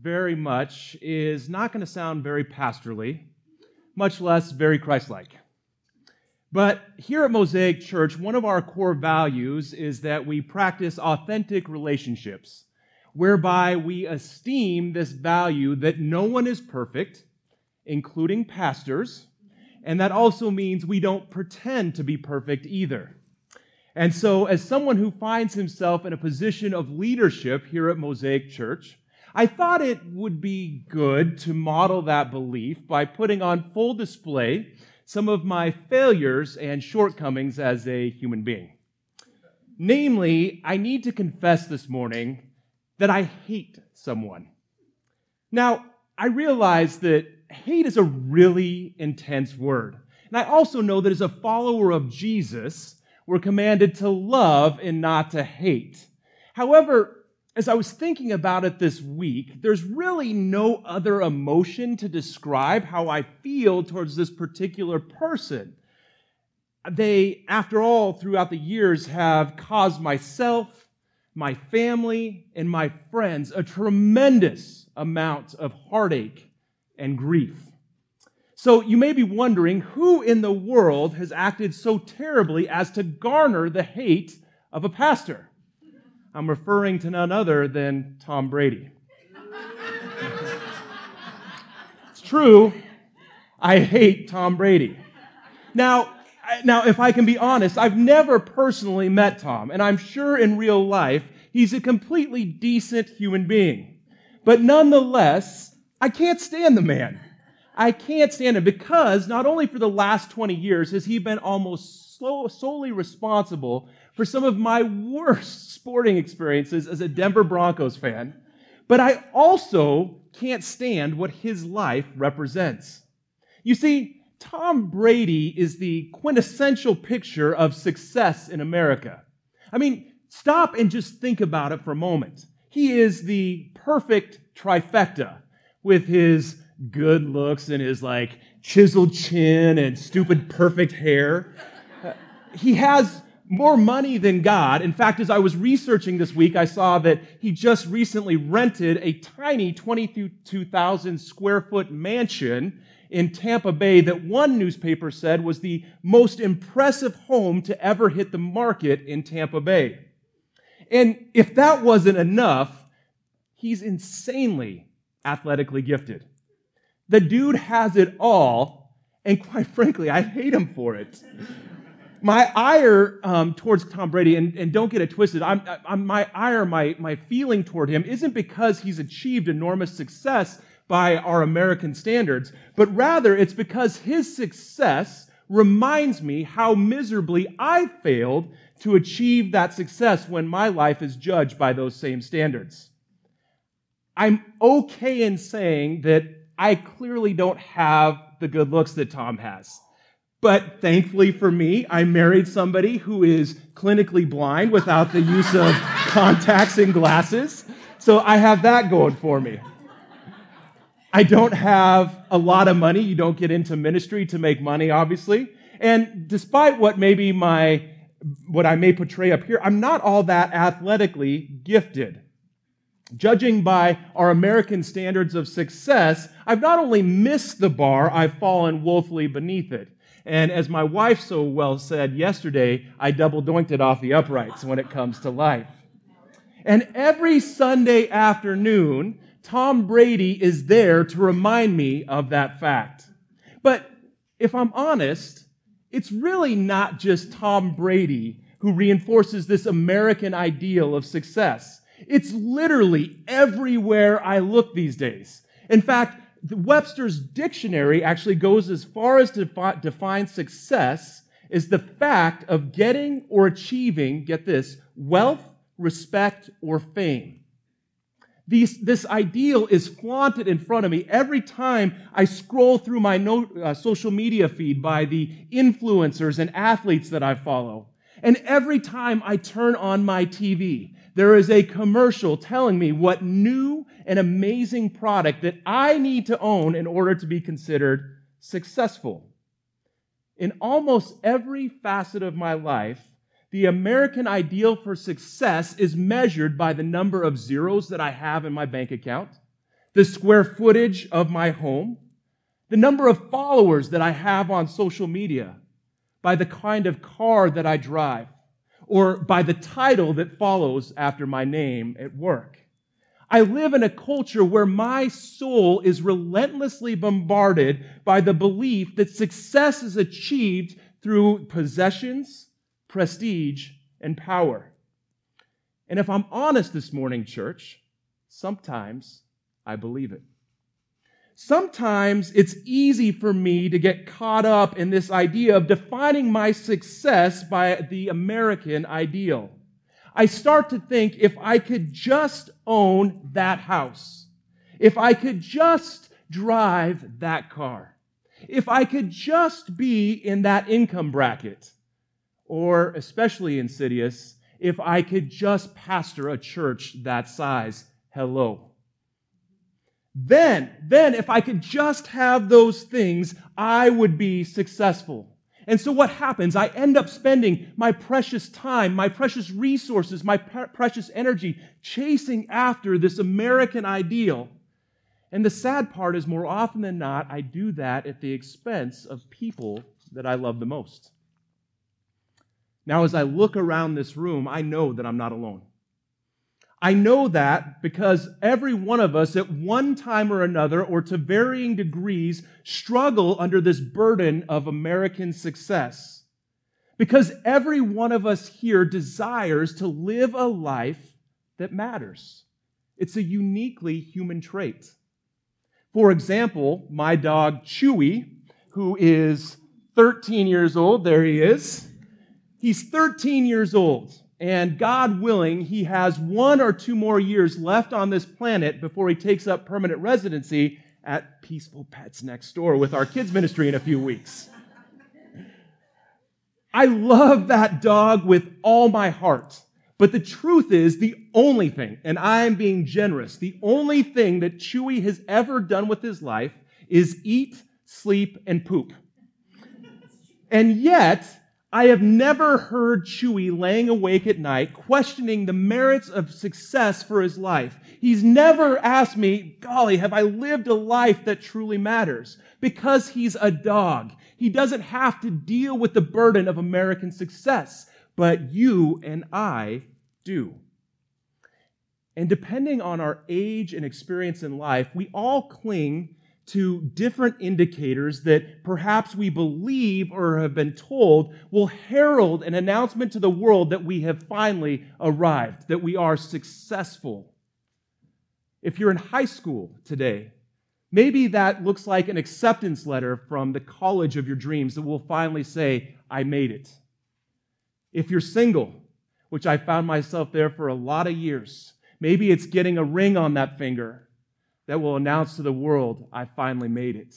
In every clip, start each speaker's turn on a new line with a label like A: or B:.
A: very much is not going to sound very pastorally, much less very Christ like. But here at Mosaic Church, one of our core values is that we practice authentic relationships, whereby we esteem this value that no one is perfect, including pastors, and that also means we don't pretend to be perfect either. And so, as someone who finds himself in a position of leadership here at Mosaic Church, I thought it would be good to model that belief by putting on full display some of my failures and shortcomings as a human being. Namely, I need to confess this morning that I hate someone. Now, I realize that hate is a really intense word. And I also know that as a follower of Jesus, we're commanded to love and not to hate. However, as I was thinking about it this week, there's really no other emotion to describe how I feel towards this particular person. They, after all, throughout the years, have caused myself, my family, and my friends a tremendous amount of heartache and grief. So you may be wondering who in the world has acted so terribly as to garner the hate of a pastor? I'm referring to none other than Tom Brady. it's true, I hate Tom Brady. Now, now, if I can be honest, I've never personally met Tom, and I'm sure in real life he's a completely decent human being. But nonetheless, I can't stand the man. I can't stand him because not only for the last 20 years has he been almost slow, solely responsible for some of my worst sporting experiences as a Denver Broncos fan, but I also can't stand what his life represents. You see, Tom Brady is the quintessential picture of success in America. I mean, stop and just think about it for a moment. He is the perfect trifecta with his good looks and his like chiseled chin and stupid perfect hair. He has more money than God. In fact, as I was researching this week, I saw that he just recently rented a tiny 22,000 square foot mansion in Tampa Bay that one newspaper said was the most impressive home to ever hit the market in Tampa Bay. And if that wasn't enough, he's insanely athletically gifted. The dude has it all, and quite frankly, I hate him for it. My ire um, towards Tom Brady, and, and, don't get it twisted, I'm, I'm, my ire, my, my feeling toward him isn't because he's achieved enormous success by our American standards, but rather it's because his success reminds me how miserably I failed to achieve that success when my life is judged by those same standards. I'm okay in saying that I clearly don't have the good looks that Tom has. But thankfully for me, I married somebody who is clinically blind without the use of contacts and glasses. So I have that going for me. I don't have a lot of money. You don't get into ministry to make money, obviously. And despite what maybe my what I may portray up here, I'm not all that athletically gifted. Judging by our American standards of success, I've not only missed the bar, I've fallen woefully beneath it. And as my wife so well said yesterday, I double doinked it off the uprights when it comes to life. And every Sunday afternoon, Tom Brady is there to remind me of that fact. But if I'm honest, it's really not just Tom Brady who reinforces this American ideal of success. It's literally everywhere I look these days. In fact, Webster's dictionary actually goes as far as to defi- define success as the fact of getting or achieving, get this, wealth, respect, or fame. These, this ideal is flaunted in front of me every time I scroll through my no, uh, social media feed by the influencers and athletes that I follow. And every time I turn on my TV, there is a commercial telling me what new and amazing product that I need to own in order to be considered successful. In almost every facet of my life, the American ideal for success is measured by the number of zeros that I have in my bank account, the square footage of my home, the number of followers that I have on social media, by the kind of car that I drive, or by the title that follows after my name at work. I live in a culture where my soul is relentlessly bombarded by the belief that success is achieved through possessions, prestige, and power. And if I'm honest this morning, church, sometimes I believe it. Sometimes it's easy for me to get caught up in this idea of defining my success by the American ideal. I start to think if I could just own that house, if I could just drive that car, if I could just be in that income bracket, or especially insidious, if I could just pastor a church that size, hello. Then, then if I could just have those things, I would be successful. And so what happens? I end up spending my precious time, my precious resources, my pre- precious energy chasing after this American ideal. And the sad part is, more often than not, I do that at the expense of people that I love the most. Now, as I look around this room, I know that I'm not alone. I know that because every one of us at one time or another, or to varying degrees, struggle under this burden of American success. Because every one of us here desires to live a life that matters. It's a uniquely human trait. For example, my dog Chewy, who is 13 years old, there he is. He's 13 years old. And God willing, he has one or two more years left on this planet before he takes up permanent residency at Peaceful Pets next door with our kids' ministry in a few weeks. I love that dog with all my heart. But the truth is, the only thing, and I'm being generous, the only thing that Chewy has ever done with his life is eat, sleep, and poop. And yet, I have never heard Chewy laying awake at night questioning the merits of success for his life. He's never asked me, golly, have I lived a life that truly matters? Because he's a dog. He doesn't have to deal with the burden of American success, but you and I do. And depending on our age and experience in life, we all cling to different indicators that perhaps we believe or have been told will herald an announcement to the world that we have finally arrived, that we are successful. If you're in high school today, maybe that looks like an acceptance letter from the college of your dreams that will finally say, I made it. If you're single, which I found myself there for a lot of years, maybe it's getting a ring on that finger that will announce to the world, I finally made it.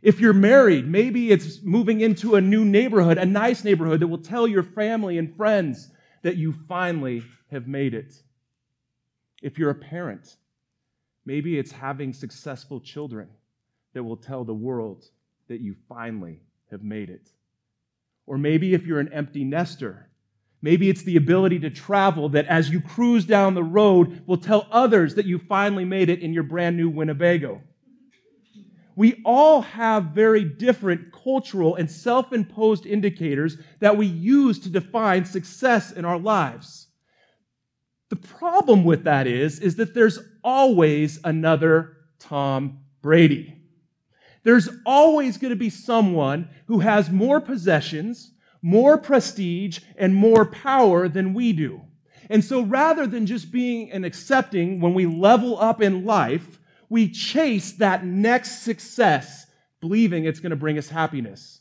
A: If you're married, maybe it's moving into a new neighborhood, a nice neighborhood that will tell your family and friends that you finally have made it. If you're a parent, maybe it's having successful children that will tell the world that you finally have made it. Or maybe if you're an empty nester, Maybe it's the ability to travel that as you cruise down the road will tell others that you finally made it in your brand new Winnebago. We all have very different cultural and self imposed indicators that we use to define success in our lives. The problem with that is, is that there's always another Tom Brady. There's always going to be someone who has more possessions, more prestige and more power than we do. And so rather than just being and accepting when we level up in life, we chase that next success, believing it's going to bring us happiness.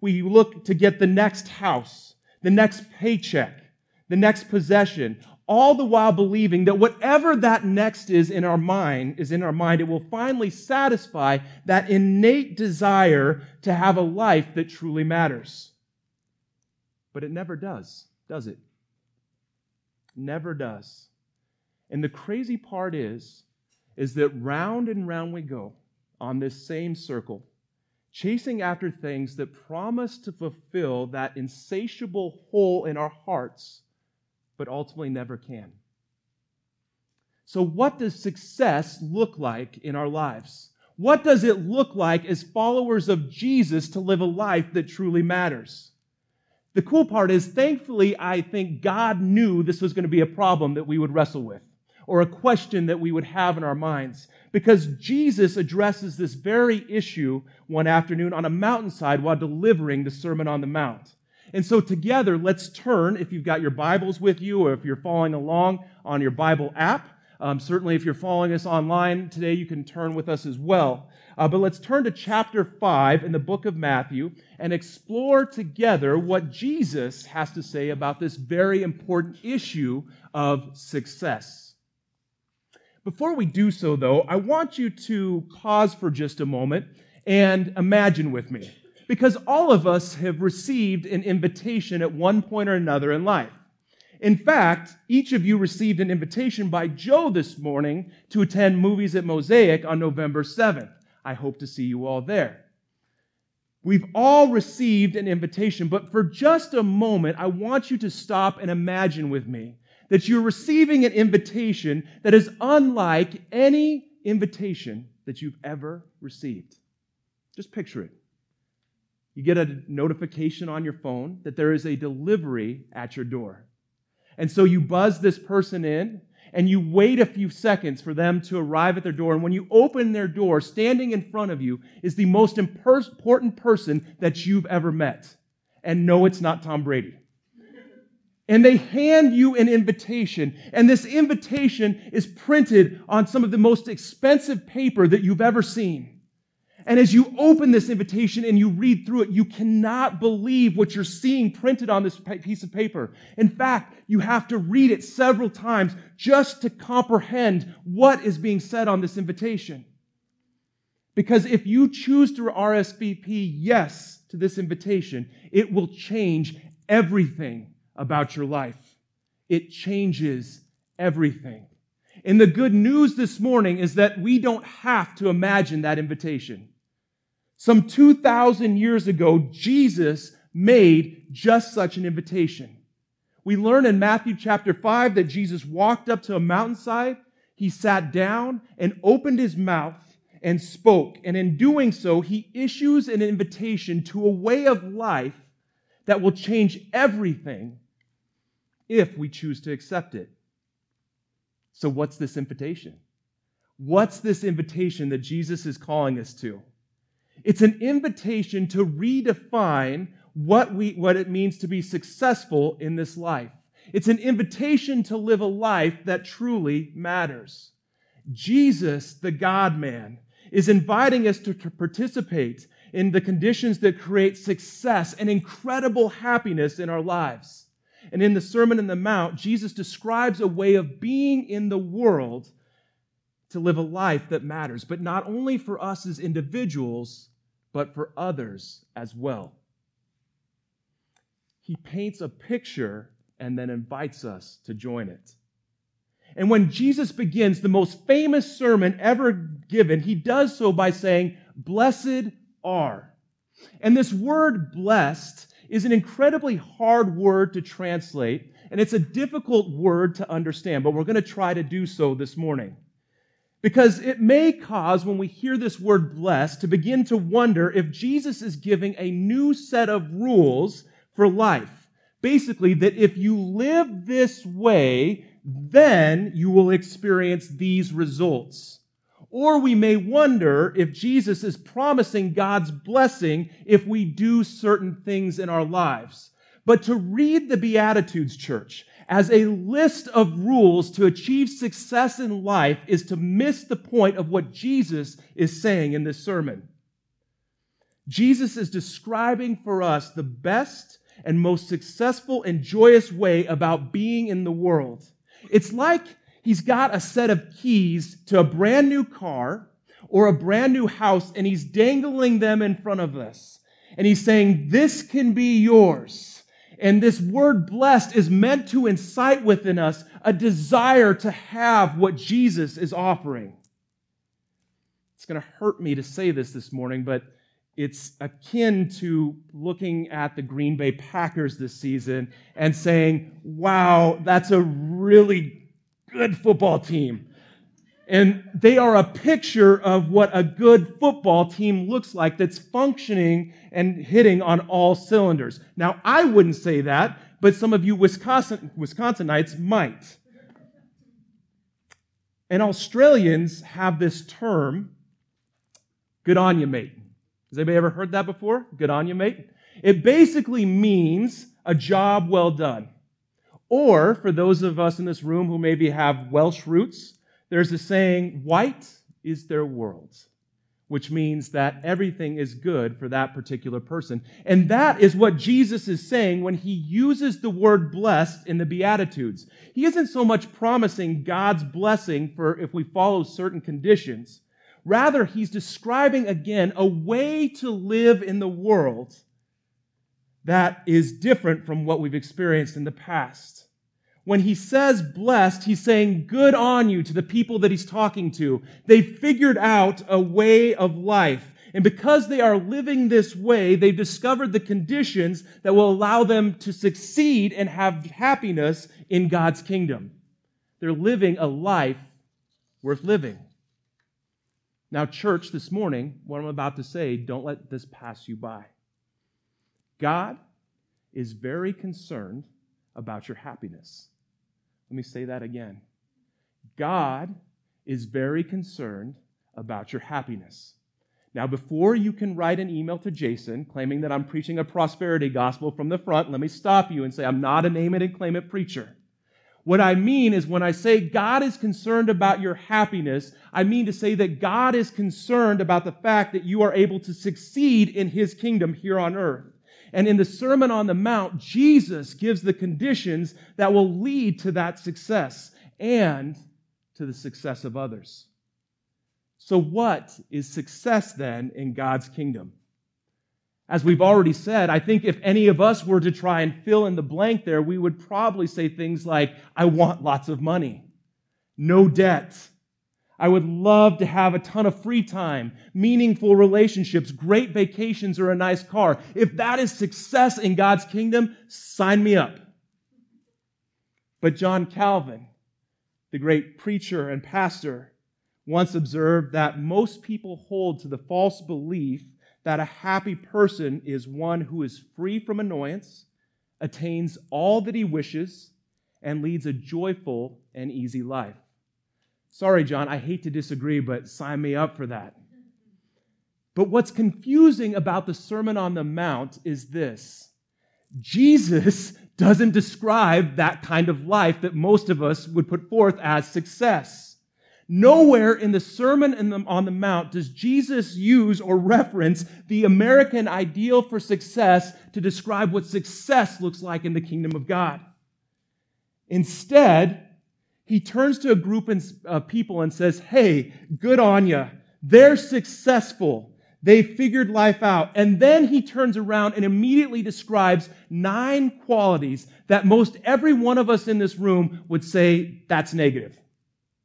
A: We look to get the next house, the next paycheck, the next possession, all the while believing that whatever that next is in our mind is in our mind, it will finally satisfy that innate desire to have a life that truly matters. But it never does, does it? Never does. And the crazy part is, is that round and round we go on this same circle, chasing after things that promise to fulfill that insatiable hole in our hearts but ultimately never can. So, what does success look like in our lives? What does it look like as followers of Jesus to live a life that truly matters? The cool part is, thankfully, I think God knew this was going to be a problem that we would wrestle with or a question that we would have in our minds because Jesus addresses this very issue one afternoon on a mountainside while delivering the Sermon on the Mount. And so, together, let's turn, if you've got your Bibles with you or if you're following along on your Bible app. Um, certainly, if you're following us online today, you can turn with us as well. Uh, but let's turn to chapter 5 in the book of Matthew and explore together what Jesus has to say about this very important issue of success. Before we do so, though, I want you to pause for just a moment and imagine with me because all of us have received an invitation at one point or another in life. In fact, each of you received an invitation by Joe this morning to attend movies at Mosaic on November 7th. I hope to see you all there. We've all received an invitation, but for just a moment, I want you to stop and imagine with me that you're receiving an invitation that is unlike any invitation that you've ever received. Just picture it you get a notification on your phone that there is a delivery at your door. And so you buzz this person in and you wait a few seconds for them to arrive at their door. And when you open their door, standing in front of you is the most important person that you've ever met. And no, it's not Tom Brady. And they hand you an invitation. And this invitation is printed on some of the most expensive paper that you've ever seen. And as you open this invitation and you read through it, you cannot believe what you're seeing printed on this piece of paper. In fact, you have to read it several times just to comprehend what is being said on this invitation. Because if you choose to RSVP yes to this invitation, it will change everything about your life. It changes everything. And the good news this morning is that we don't have to imagine that invitation. Some 2,000 years ago, Jesus made just such an invitation. We learn in Matthew chapter 5 that Jesus walked up to a mountainside, he sat down and opened his mouth and spoke. And in doing so, he issues an invitation to a way of life that will change everything if we choose to accept it. So, what's this invitation? What's this invitation that Jesus is calling us to? It's an invitation to redefine what, we, what it means to be successful in this life. It's an invitation to live a life that truly matters. Jesus, the God man, is inviting us to, to participate in the conditions that create success and incredible happiness in our lives. And in the Sermon on the Mount, Jesus describes a way of being in the world to live a life that matters, but not only for us as individuals, but for others as well. He paints a picture and then invites us to join it. And when Jesus begins the most famous sermon ever given, he does so by saying, Blessed are. And this word blessed is an incredibly hard word to translate, and it's a difficult word to understand, but we're going to try to do so this morning. Because it may cause, when we hear this word blessed, to begin to wonder if Jesus is giving a new set of rules for life. Basically, that if you live this way, then you will experience these results. Or we may wonder if Jesus is promising God's blessing if we do certain things in our lives. But to read the Beatitudes, church, as a list of rules to achieve success in life is to miss the point of what Jesus is saying in this sermon. Jesus is describing for us the best and most successful and joyous way about being in the world. It's like he's got a set of keys to a brand new car or a brand new house and he's dangling them in front of us. And he's saying, This can be yours. And this word blessed is meant to incite within us a desire to have what Jesus is offering. It's going to hurt me to say this this morning, but it's akin to looking at the Green Bay Packers this season and saying, wow, that's a really good football team. And they are a picture of what a good football team looks like that's functioning and hitting on all cylinders. Now, I wouldn't say that, but some of you Wisconsin, Wisconsinites might. And Australians have this term, good on you, mate. Has anybody ever heard that before? Good on you, mate. It basically means a job well done. Or for those of us in this room who maybe have Welsh roots, there's a saying, white is their world, which means that everything is good for that particular person. And that is what Jesus is saying when he uses the word blessed in the Beatitudes. He isn't so much promising God's blessing for if we follow certain conditions. Rather, he's describing again a way to live in the world that is different from what we've experienced in the past when he says blessed, he's saying good on you to the people that he's talking to. They figured out a way of life. And because they are living this way, they've discovered the conditions that will allow them to succeed and have happiness in God's kingdom. They're living a life worth living. Now, church, this morning, what I'm about to say, don't let this pass you by. God is very concerned about your happiness. Let me say that again. God is very concerned about your happiness. Now, before you can write an email to Jason claiming that I'm preaching a prosperity gospel from the front, let me stop you and say I'm not a name it and claim it preacher. What I mean is when I say God is concerned about your happiness, I mean to say that God is concerned about the fact that you are able to succeed in his kingdom here on earth. And in the Sermon on the Mount, Jesus gives the conditions that will lead to that success and to the success of others. So, what is success then in God's kingdom? As we've already said, I think if any of us were to try and fill in the blank there, we would probably say things like, I want lots of money, no debt, I would love to have a ton of free time, meaningful relationships, great vacations, or a nice car. If that is success in God's kingdom, sign me up. But John Calvin, the great preacher and pastor, once observed that most people hold to the false belief that a happy person is one who is free from annoyance, attains all that he wishes, and leads a joyful and easy life. Sorry, John, I hate to disagree, but sign me up for that. But what's confusing about the Sermon on the Mount is this Jesus doesn't describe that kind of life that most of us would put forth as success. Nowhere in the Sermon on the Mount does Jesus use or reference the American ideal for success to describe what success looks like in the kingdom of God. Instead, he turns to a group of uh, people and says, Hey, good on you. They're successful. They figured life out. And then he turns around and immediately describes nine qualities that most every one of us in this room would say that's negative.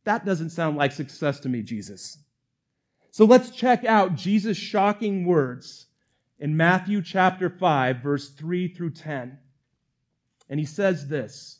A: That doesn't sound like success to me, Jesus. So let's check out Jesus' shocking words in Matthew chapter 5, verse 3 through 10. And he says this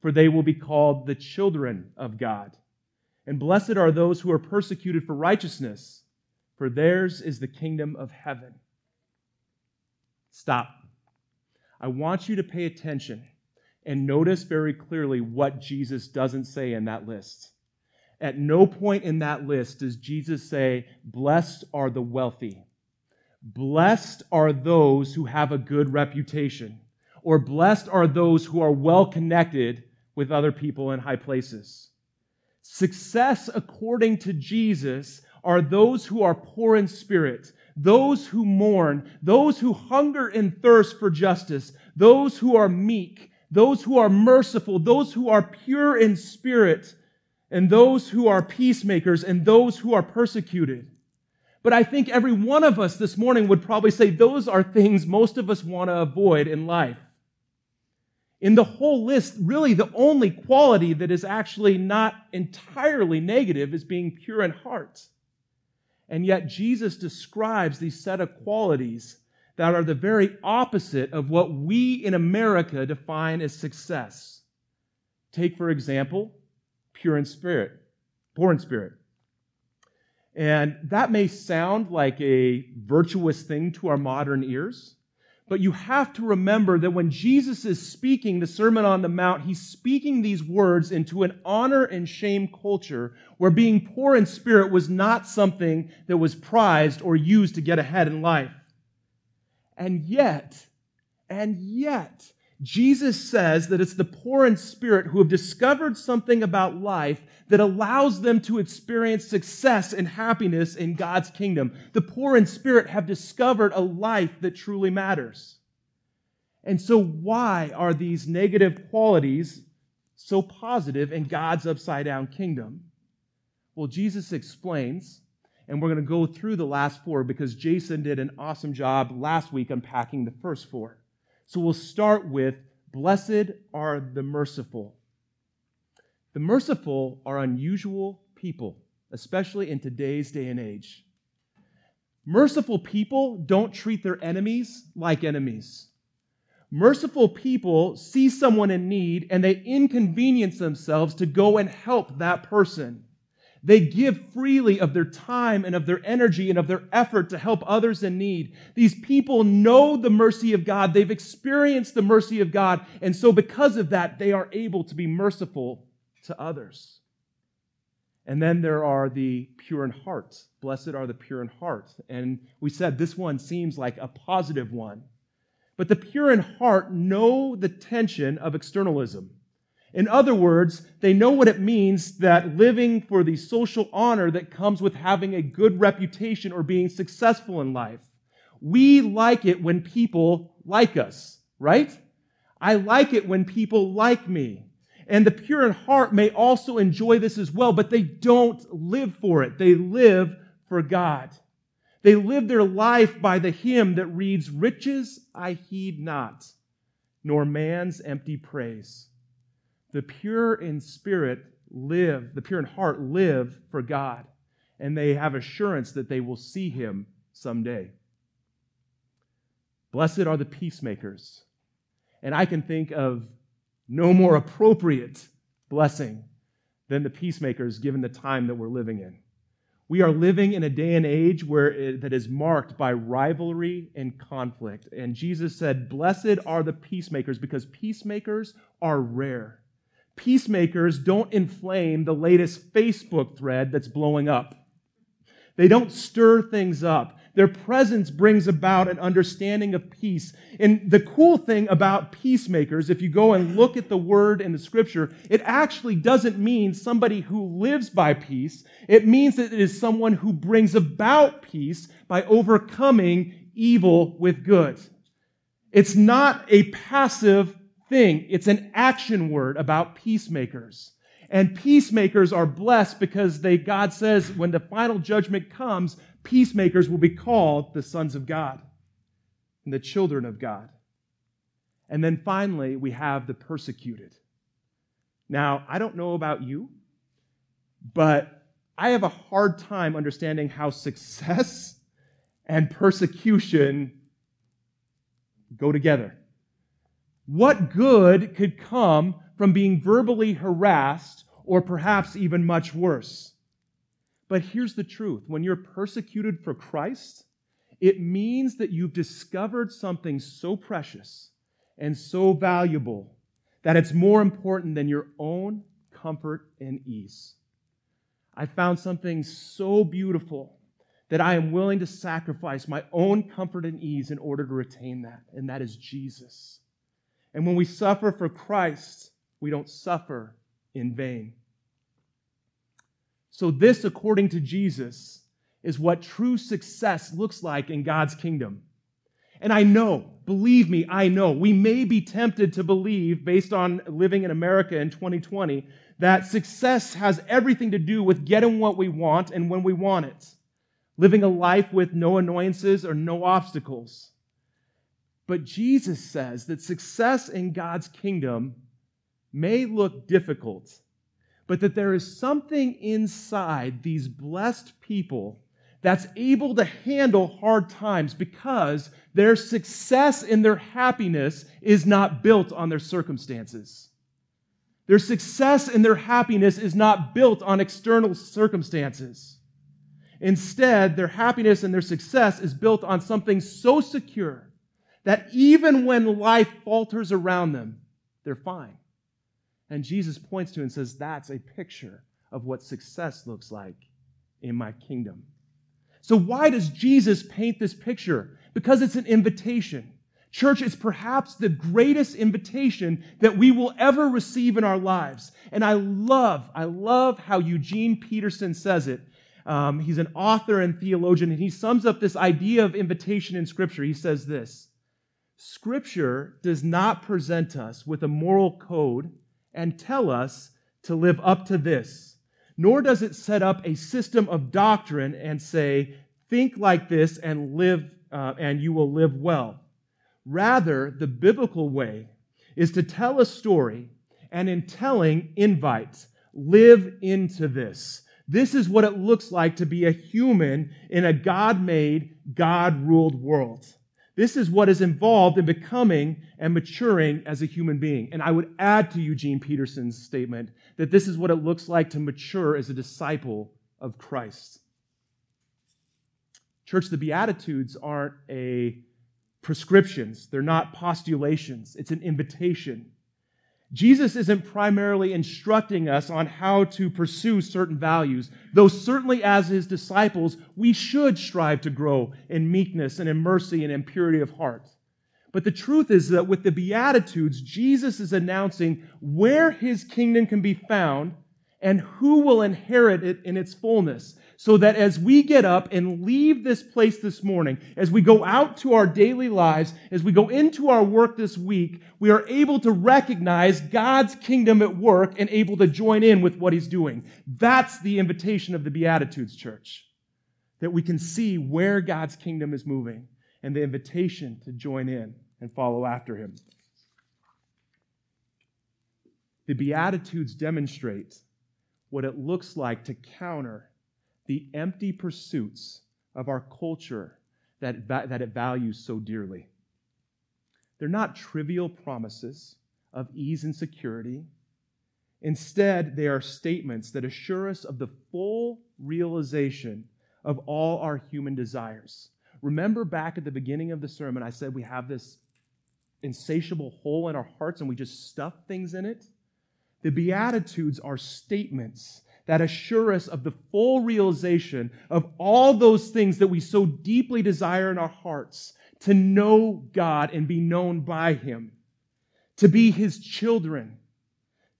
A: for they will be called the children of God. And blessed are those who are persecuted for righteousness, for theirs is the kingdom of heaven. Stop. I want you to pay attention And notice very clearly what Jesus doesn't say in that list. At no point in that list does Jesus say, Blessed are the wealthy. Blessed are those who have a good reputation. Or blessed are those who are well connected with other people in high places. Success, according to Jesus, are those who are poor in spirit, those who mourn, those who hunger and thirst for justice, those who are meek, those who are merciful, those who are pure in spirit, and those who are peacemakers, and those who are persecuted. But I think every one of us this morning would probably say those are things most of us want to avoid in life. In the whole list, really the only quality that is actually not entirely negative is being pure in heart. And yet Jesus describes these set of qualities that are the very opposite of what we in America define as success. Take, for example, pure in spirit, poor in spirit. And that may sound like a virtuous thing to our modern ears, but you have to remember that when Jesus is speaking the Sermon on the Mount, he's speaking these words into an honor and shame culture where being poor in spirit was not something that was prized or used to get ahead in life. And yet, and yet, Jesus says that it's the poor in spirit who have discovered something about life that allows them to experience success and happiness in God's kingdom. The poor in spirit have discovered a life that truly matters. And so, why are these negative qualities so positive in God's upside down kingdom? Well, Jesus explains, and we're going to go through the last four because Jason did an awesome job last week unpacking the first four. So we'll start with Blessed are the merciful. The merciful are unusual people, especially in today's day and age. Merciful people don't treat their enemies like enemies. Merciful people see someone in need and they inconvenience themselves to go and help that person. They give freely of their time and of their energy and of their effort to help others in need. These people know the mercy of God. They've experienced the mercy of God. And so, because of that, they are able to be merciful to others. And then there are the pure in heart. Blessed are the pure in heart. And we said this one seems like a positive one. But the pure in heart know the tension of externalism. In other words, they know what it means that living for the social honor that comes with having a good reputation or being successful in life. We like it when people like us, right? I like it when people like me. And the pure in heart may also enjoy this as well, but they don't live for it. They live for God. They live their life by the hymn that reads, Riches I heed not, nor man's empty praise. The pure in spirit live, the pure in heart live for God, and they have assurance that they will see him someday. Blessed are the peacemakers. And I can think of no more appropriate blessing than the peacemakers given the time that we're living in. We are living in a day and age where it, that is marked by rivalry and conflict. And Jesus said, Blessed are the peacemakers because peacemakers are rare. Peacemakers don't inflame the latest Facebook thread that's blowing up. They don't stir things up. Their presence brings about an understanding of peace. And the cool thing about peacemakers, if you go and look at the word in the scripture, it actually doesn't mean somebody who lives by peace. It means that it is someone who brings about peace by overcoming evil with good. It's not a passive thing. It's an action word about peacemakers. And peacemakers are blessed because they, God says, when the final judgment comes, peacemakers will be called the sons of God and the children of God. And then finally, we have the persecuted. Now, I don't know about you, but I have a hard time understanding how success and persecution go together. What good could come from being verbally harassed or perhaps even much worse? But here's the truth when you're persecuted for Christ, it means that you've discovered something so precious and so valuable that it's more important than your own comfort and ease. I found something so beautiful that I am willing to sacrifice my own comfort and ease in order to retain that, and that is Jesus. And when we suffer for Christ, we don't suffer in vain. So, this, according to Jesus, is what true success looks like in God's kingdom. And I know, believe me, I know, we may be tempted to believe, based on living in America in 2020, that success has everything to do with getting what we want and when we want it, living a life with no annoyances or no obstacles. But Jesus says that success in God's kingdom may look difficult, but that there is something inside these blessed people that's able to handle hard times because their success and their happiness is not built on their circumstances. Their success and their happiness is not built on external circumstances. Instead, their happiness and their success is built on something so secure that even when life falters around them, they're fine. And Jesus points to and says, That's a picture of what success looks like in my kingdom. So, why does Jesus paint this picture? Because it's an invitation. Church, is perhaps the greatest invitation that we will ever receive in our lives. And I love, I love how Eugene Peterson says it. Um, he's an author and theologian, and he sums up this idea of invitation in Scripture. He says this Scripture does not present us with a moral code and tell us to live up to this nor does it set up a system of doctrine and say, think like this and live, uh, and you will live well. Rather, the biblical way is to tell a story and in telling, invite, live into this. This is what it looks like to be a human in a God made, God ruled world. This is what is involved in becoming and maturing as a human being. And I would add to Eugene Peterson's statement that this is what it looks like to mature as a disciple of Christ. Church, the Beatitudes aren't a prescriptions, they're not postulations, it's an invitation. Jesus isn't primarily instructing us on how to pursue certain values, though certainly as his disciples, we should strive to grow in meekness and in mercy and in purity of heart. But the truth is that with the Beatitudes, Jesus is announcing where his kingdom can be found and who will inherit it in its fullness so that as we get up and leave this place this morning, as we go out to our daily lives, as we go into our work this week, we are able to recognize God's kingdom at work and able to join in with what He's doing. That's the invitation of the Beatitudes, church. That we can see where God's kingdom is moving and the invitation to join in and follow after Him. The Beatitudes demonstrate what it looks like to counter the empty pursuits of our culture that, that it values so dearly. They're not trivial promises of ease and security. Instead, they are statements that assure us of the full realization of all our human desires. Remember back at the beginning of the sermon, I said we have this insatiable hole in our hearts and we just stuff things in it? The Beatitudes are statements that assure us of the full realization of all those things that we so deeply desire in our hearts to know God and be known by Him, to be His children,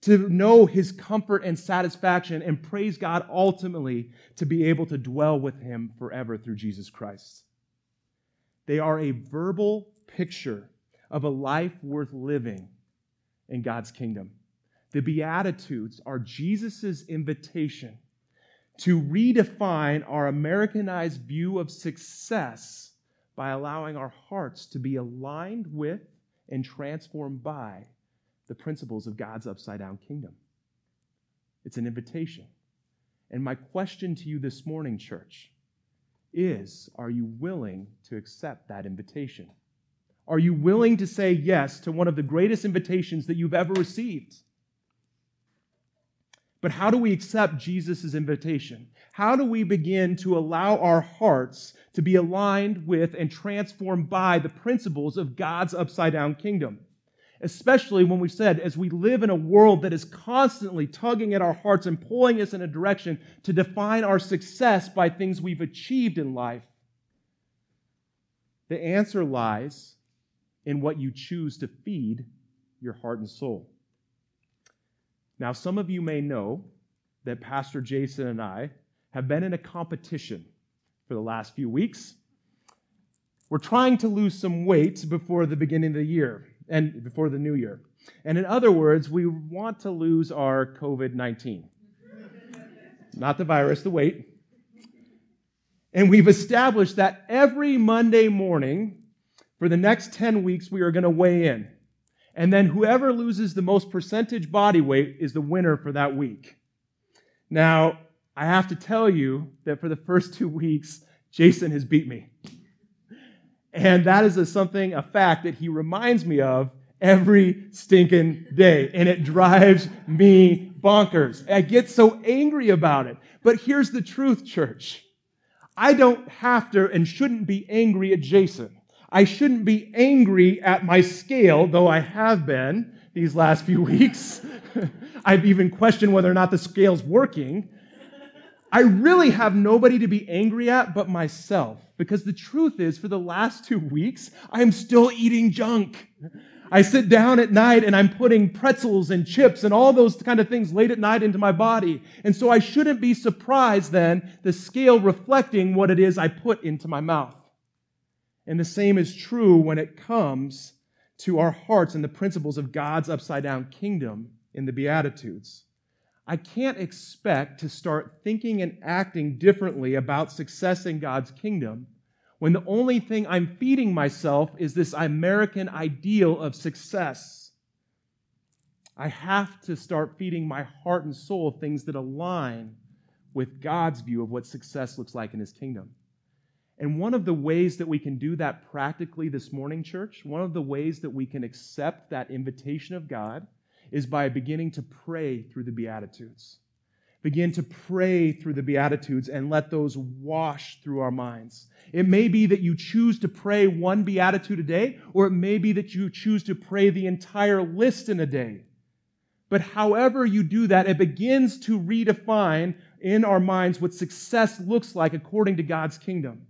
A: to know His comfort and satisfaction, and praise God ultimately to be able to dwell with Him forever through Jesus Christ. They are a verbal picture of a life worth living in God's kingdom. The Beatitudes are Jesus' invitation to redefine our Americanized view of success by allowing our hearts to be aligned with and transformed by the principles of God's upside down kingdom. It's an invitation. And my question to you this morning, church, is are you willing to accept that invitation? Are you willing to say yes to one of the greatest invitations that you've ever received? But how do we accept Jesus' invitation? How do we begin to allow our hearts to be aligned with and transformed by the principles of God's upside down kingdom? especially when we said, as we live in a world that is constantly tugging at our hearts and pulling us in a direction to define our success by things we've achieved in life. The answer lies in what you choose to feed your heart and soul. Now, some of you may know that Pastor Jason and I have been in a competition for the last few weeks. We're trying to lose some weight before the beginning of the year and before the new year. And in other words, we want to lose our COVID 19. Not the virus, the weight. And we've established that every Monday morning for the next 10 weeks, we are going to weigh in. And then whoever loses the most percentage body weight is the winner for that week. Now, I have to tell you that for the first two weeks, Jason has beat me. And that is a something, a fact that he reminds me of every stinking day. And it drives me bonkers. I get so angry about it. But here's the truth, church. I don't have to and shouldn't be angry at Jason. I shouldn't be angry at my scale, though I have been these last few weeks. I've even questioned whether or not the scale's working. I really have nobody to be angry at but myself. Because the truth is, for the last two weeks, I'm still eating junk. I sit down at night and I'm putting pretzels and chips and all those kind of things late at night into my body. And so I shouldn't be surprised then, the scale reflecting what it is I put into my mouth. And the same is true when it comes to our hearts and the principles of God's upside down kingdom in the Beatitudes. I can't expect to start thinking and acting differently about success in God's kingdom when the only thing I'm feeding myself is this American ideal of success. I have to start feeding my heart and soul things that align with God's view of what success looks like in His kingdom. And one of the ways that we can do that practically this morning, church, one of the ways that we can accept that invitation of God is by beginning to pray through the Beatitudes. Begin to pray through the Beatitudes and let those wash through our minds. It may be that you choose to pray one Beatitude a day, or it may be that you choose to pray the entire list in a day. But however you do that, it begins to redefine in our minds what success looks like according to God's kingdom.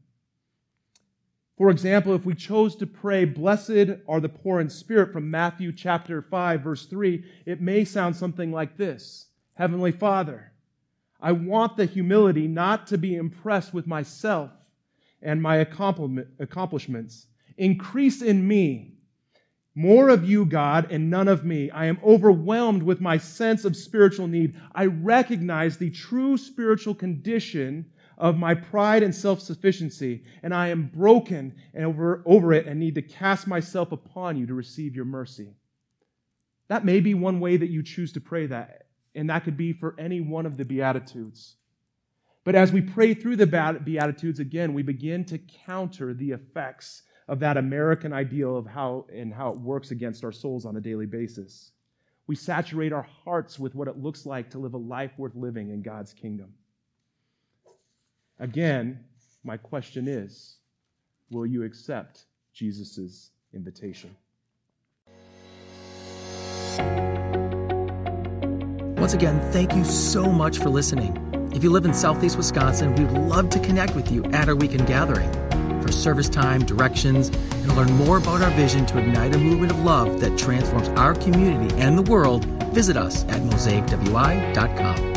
A: For example, if we chose to pray, Blessed are the poor in spirit from Matthew chapter 5, verse 3, it may sound something like this Heavenly Father, I want the humility not to be impressed with myself and my accomplishments. Increase in me more of you, God, and none of me. I am overwhelmed with my sense of spiritual need. I recognize the true spiritual condition of my pride and self sufficiency, and I am broken over, over it and need to cast myself upon you to receive your mercy. That may be one way that you choose to pray that, and that could be for any one of the Beatitudes. But as we pray through the Beatitudes again, we begin to counter the effects of that American ideal of how and how it works against our souls on a daily basis. We saturate our hearts with what it looks like to live a life worth living in God's kingdom. Again, my question is will you accept Jesus' invitation?
B: Once again, thank you so much for listening. If you live in Southeast Wisconsin, we'd love to connect with you at our weekend gathering. For service time, directions, and learn more about our vision to ignite a movement of love that transforms our community and the world, visit us at mosaicwi.com.